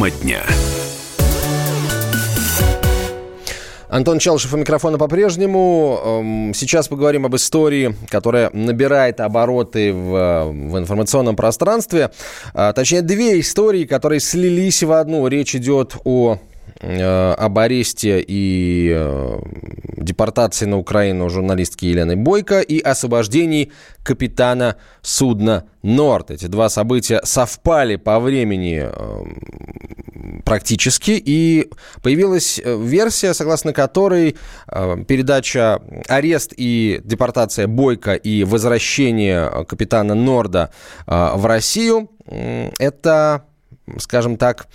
Тема дня. Антон Челшев у микрофона по-прежнему. Эм, сейчас поговорим об истории, которая набирает обороты в, в информационном пространстве. А, точнее, две истории, которые слились в одну. Речь идет о об аресте и э, депортации на Украину журналистки Елены Бойко и освобождении капитана судна «Норд». Эти два события совпали по времени э, практически, и появилась версия, согласно которой передача, арест и депортация Бойко и возвращение капитана Норда в Россию – это скажем так,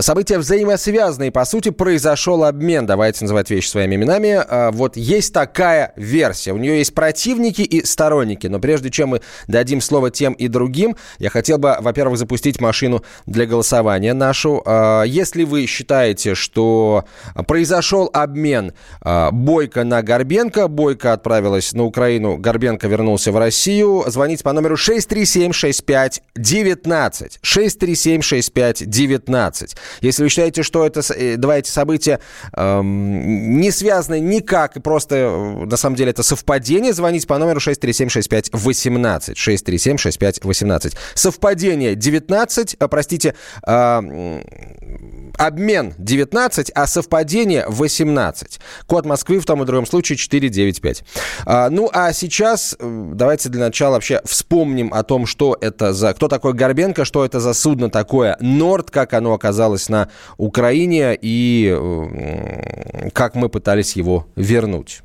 события взаимосвязанные. По сути, произошел обмен. Давайте называть вещи своими именами. А, вот есть такая версия. У нее есть противники и сторонники. Но прежде чем мы дадим слово тем и другим, я хотел бы, во-первых, запустить машину для голосования нашу. А, если вы считаете, что произошел обмен а, Бойко на Горбенко, Бойко отправилась на Украину, Горбенко вернулся в Россию, звоните по номеру 637 65 19. 637 65 19. Если вы считаете, что это э, два эти события эм, не связаны никак, и просто э, на самом деле это совпадение, звоните по номеру 637-65-18. 637-65-18. Совпадение 19, э, простите, э, обмен 19, а совпадение 18. Код Москвы в том и другом случае 495. А, ну, а сейчас давайте для начала вообще вспомним о том, что это за... Кто такой Горбенко, что это за судно такое Норд, как оно оказалось на Украине и как мы пытались его вернуть.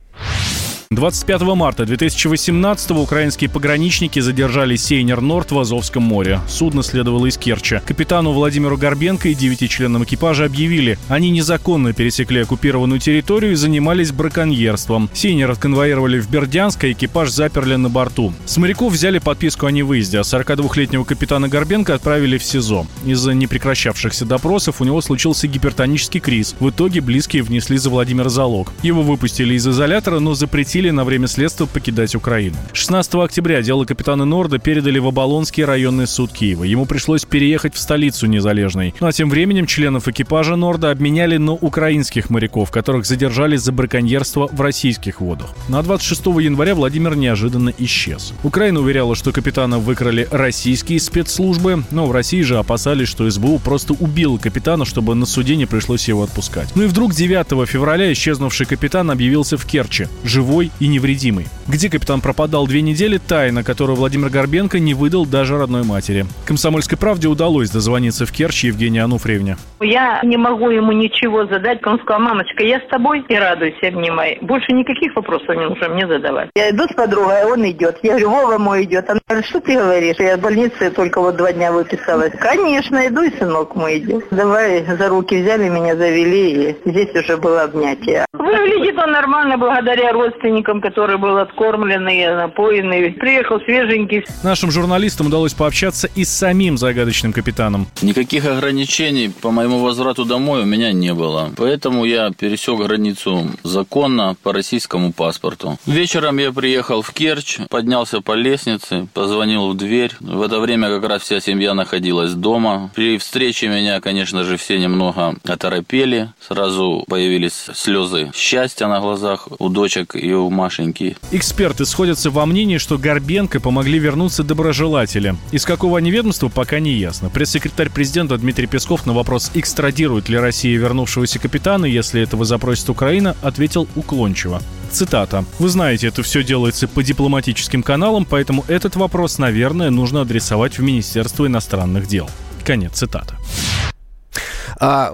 25 марта 2018 украинские пограничники задержали сейнер Норд в Азовском море. Судно следовало из Керчи. Капитану Владимиру Горбенко и девяти членам экипажа объявили, они незаконно пересекли оккупированную территорию и занимались браконьерством. Сейнер отконвоировали в Бердянск, а экипаж заперли на борту. С моряков взяли подписку о невыезде, а 42-летнего капитана Горбенко отправили в СИЗО. Из-за непрекращавшихся допросов у него случился гипертонический криз. В итоге близкие внесли за Владимира залог. Его выпустили из изолятора, но запретили запретили на время следствия покидать Украину. 16 октября дело капитана Норда передали в Оболонский районный суд Киева. Ему пришлось переехать в столицу Незалежной. Ну а тем временем членов экипажа Норда обменяли на украинских моряков, которых задержали за браконьерство в российских водах. На 26 января Владимир неожиданно исчез. Украина уверяла, что капитана выкрали российские спецслужбы, но в России же опасались, что СБУ просто убил капитана, чтобы на суде не пришлось его отпускать. Ну и вдруг 9 февраля исчезнувший капитан объявился в Керчи, живой живой и невредимый. Где капитан пропадал две недели, тайна, которую Владимир Горбенко не выдал даже родной матери. Комсомольской правде удалось дозвониться в Керчь Евгении Ануфриевне. Я не могу ему ничего задать. Он сказал, мамочка, я с тобой и радуйся, обнимай. Больше никаких вопросов не нужно мне задавать. Я иду с подругой, а он идет. Я говорю, Вова мой идет. Она говорит, что ты говоришь? Я в больнице только вот два дня выписалась. Конечно, иду, и сынок мой идет. Давай за руки взяли меня, завели, и здесь уже было обнятие. Выглядит он нормально благодаря родственникам родственникам, который был откормленный, напоенный. Приехал свеженький. Нашим журналистам удалось пообщаться и с самим загадочным капитаном. Никаких ограничений по моему возврату домой у меня не было. Поэтому я пересек границу законно по российскому паспорту. Вечером я приехал в Керчь, поднялся по лестнице, позвонил в дверь. В это время как раз вся семья находилась дома. При встрече меня, конечно же, все немного оторопели. Сразу появились слезы счастья на глазах у дочек и у Машеньки. Эксперты сходятся во мнении, что Горбенко помогли вернуться доброжелатели. Из какого они ведомства, пока не ясно. Пресс-секретарь президента Дмитрий Песков на вопрос, экстрадирует ли Россия вернувшегося капитана, если этого запросит Украина, ответил уклончиво. Цитата. «Вы знаете, это все делается по дипломатическим каналам, поэтому этот вопрос, наверное, нужно адресовать в Министерство иностранных дел». Конец цитаты. А,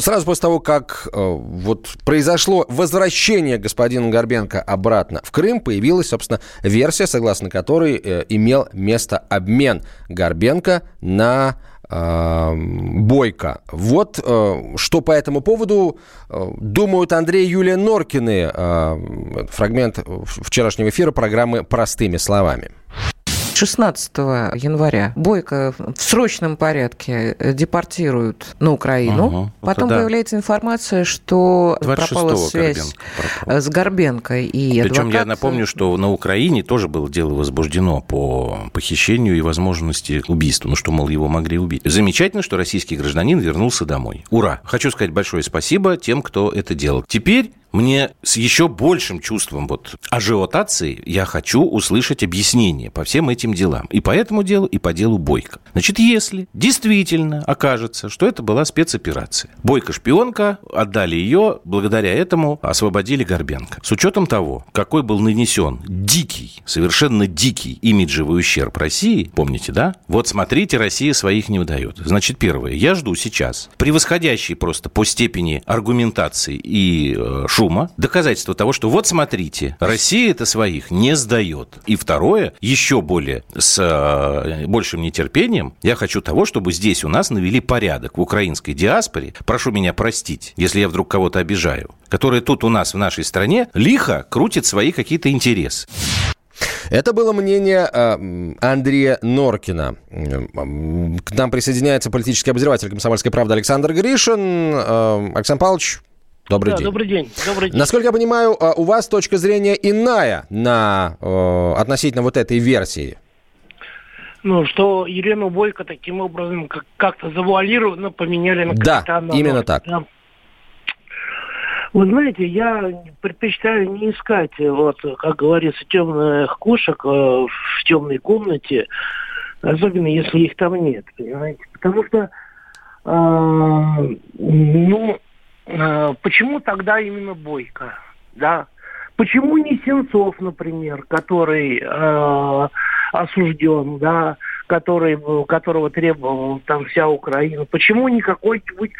сразу после того, как э, вот произошло возвращение господина Горбенко обратно в Крым, появилась, собственно, версия, согласно которой э, имел место обмен Горбенко на э, Бойко. Вот э, что по этому поводу думают Андрей и Юлия Норкины. Фрагмент вчерашнего эфира программы «Простыми словами». 16 января Бойко в срочном порядке депортируют на Украину. Угу. Потом да. появляется информация, что пропала связь пропала. с Горбенко и Причем адвокат... я напомню, что на Украине тоже было дело возбуждено по похищению и возможности убийства. Ну, что, мол, его могли убить. Замечательно, что российский гражданин вернулся домой. Ура! Хочу сказать большое спасибо тем, кто это делал. Теперь мне с еще большим чувством вот ажиотации я хочу услышать объяснение по всем этим делам. И по этому делу, и по делу Бойко. Значит, если действительно окажется, что это была спецоперация, Бойко-шпионка, отдали ее, благодаря этому освободили Горбенко. С учетом того, какой был нанесен дикий, совершенно дикий имиджевый ущерб России, помните, да? Вот смотрите, Россия своих не выдает. Значит, первое, я жду сейчас превосходящий просто по степени аргументации и э, шума, доказательство того, что вот смотрите, Россия это своих не сдает. И второе, еще более с э, большим нетерпением, я хочу того, чтобы здесь у нас навели порядок в украинской диаспоре. Прошу меня простить, если я вдруг кого-то обижаю, которая тут у нас в нашей стране лихо крутит свои какие-то интересы. Это было мнение э, Андрея Норкина. К нам присоединяется политический обозреватель «Комсомольской правды» Александр Гришин. Э, Александр Павлович, Добрый да, день. Добрый день. Добрый день. Насколько я понимаю, а, у вас точка зрения иная на э, относительно вот этой версии. Ну, что Елену Бойко таким образом как-то завуалированно поменяли на капитана. Да, именно так. Да. Вы знаете, я предпочитаю не искать, вот, как говорится, темных кошек э, в темной комнате, особенно если их там нет, понимаете? Потому что, э, ну, почему тогда именно Бойко? Да? Почему не Сенцов, например, который э, осужден, да, который, которого требовала там вся Украина? Почему не какой-нибудь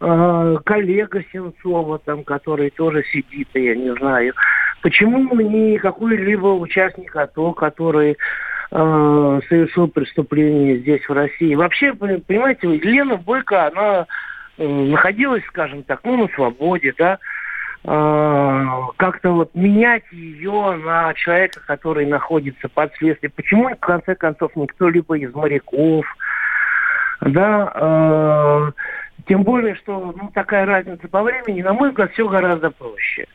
э, коллега Сенцова, там, который тоже сидит, я не знаю? Почему не какой-либо участник АТО, который э, совершил преступление здесь, в России? Вообще, понимаете, Лена Бойко, она Э, находилась, скажем так, ну, на свободе, да, э, как-то вот менять ее на человека, который находится под следствием. Почему, в конце концов, никто либо из моряков, да, э, тем более, что ну, такая разница по времени, на мой взгляд, все гораздо проще.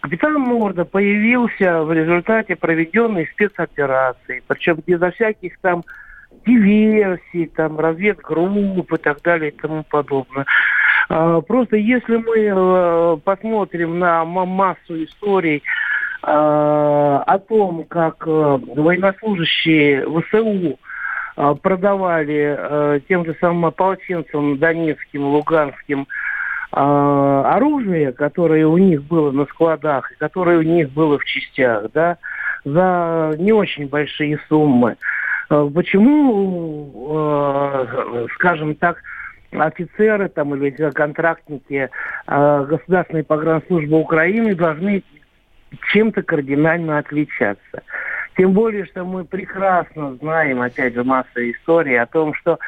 Капитан Морда появился в результате проведенной спецоперации, причем безо всяких там диверсий, там, разведгрупп и так далее и тому подобное. А, просто если мы э, посмотрим на массу историй а, о том, как э, военнослужащие ВСУ а, продавали э, тем же самым ополченцам донецким, луганским оружие, которое у них было на складах, которое у них было в частях, да, за не очень большие суммы. Почему, э, скажем так, офицеры там, или контрактники э, Государственной погранслужбы Украины должны чем-то кардинально отличаться. Тем более, что мы прекрасно знаем, опять же, масса историй о том, что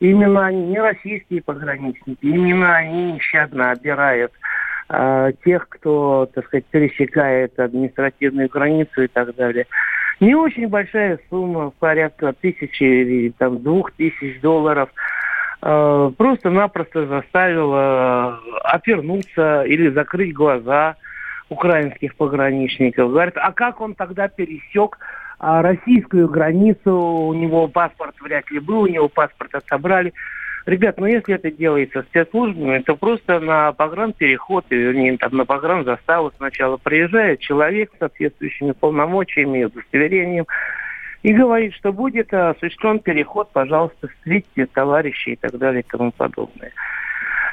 именно они, не российские пограничники, именно они нещадно отбирают э, тех, кто, так сказать, пересекает административную границу и так далее. Не очень большая сумма, порядка тысячи или там двух тысяч долларов, э, просто-напросто заставила опернуться или закрыть глаза украинских пограничников. Говорят, а как он тогда пересек а, российскую границу? У него паспорт вряд ли был, у него паспорт отобрали. Ребят, ну если это делается спецслужбами, то просто на погранпереход, вернее, там, на погранзаставу сначала приезжает человек с соответствующими полномочиями, удостоверением, и говорит, что будет осуществлен переход, пожалуйста, встретите товарищей и так далее и тому подобное.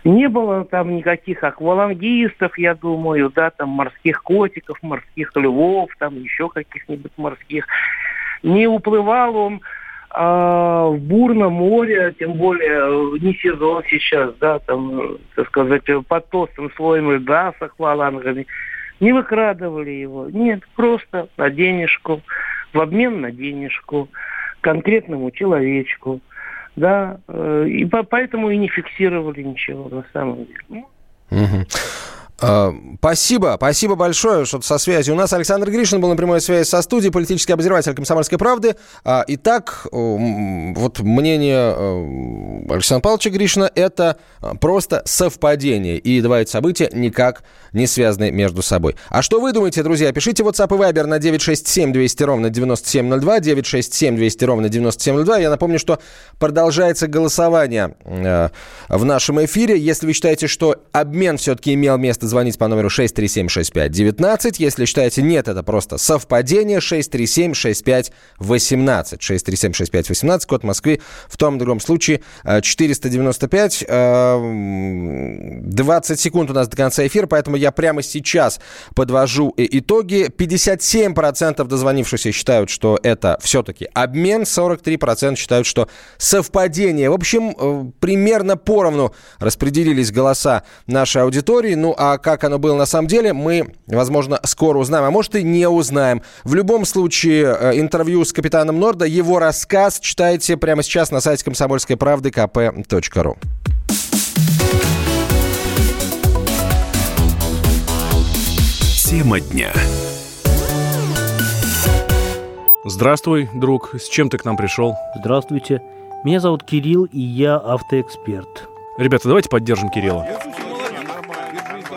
Не было там никаких аквалангистов, я думаю, да, там морских котиков, морских львов, там еще каких-нибудь морских. Не уплывал он а в бурном море, тем более не сезон сейчас, да, там, так сказать, под толстым слоем льда с аквалангами, не выкрадывали его. Нет, просто на денежку, в обмен на денежку, конкретному человечку. Да, э, и поэтому и не фиксировали ничего на самом деле. Угу. А, спасибо, спасибо большое, что со связи. У нас Александр Гришин был на прямой связи со студией, политический обозреватель «Комсомольской правды». А, итак, вот мнение э, Александра Павловича Гришина – это просто совпадение, и два эти события никак не связаны между собой. А что вы думаете, друзья? Пишите WhatsApp и Viber на 967 200 ровно 9702, 967 200 ровно 9702. Я напомню, что продолжается голосование э, в нашем эфире. Если вы считаете, что обмен все-таки имел место звоните по номеру 6376519. Если считаете, нет, это просто совпадение, 6376518. 6376518, код Москвы. В том и другом случае 495. Э, 20 э, секунд у нас до конца эфира, поэтому я прямо сейчас подвожу итоги. 57% дозвонившихся считают, что это все-таки обмен, 43% считают, что совпадение. В общем, э, примерно поровну распределились голоса нашей аудитории. Ну, а как оно было на самом деле, мы, возможно, скоро узнаем, а может и не узнаем. В любом случае, э, интервью с капитаном Норда, его рассказ читайте прямо сейчас на сайте комсомольской правды kp.ru. Тема дня. Здравствуй, друг. С чем ты к нам пришел? Здравствуйте. Меня зовут Кирилл, и я автоэксперт. Ребята, давайте поддержим Кирилла.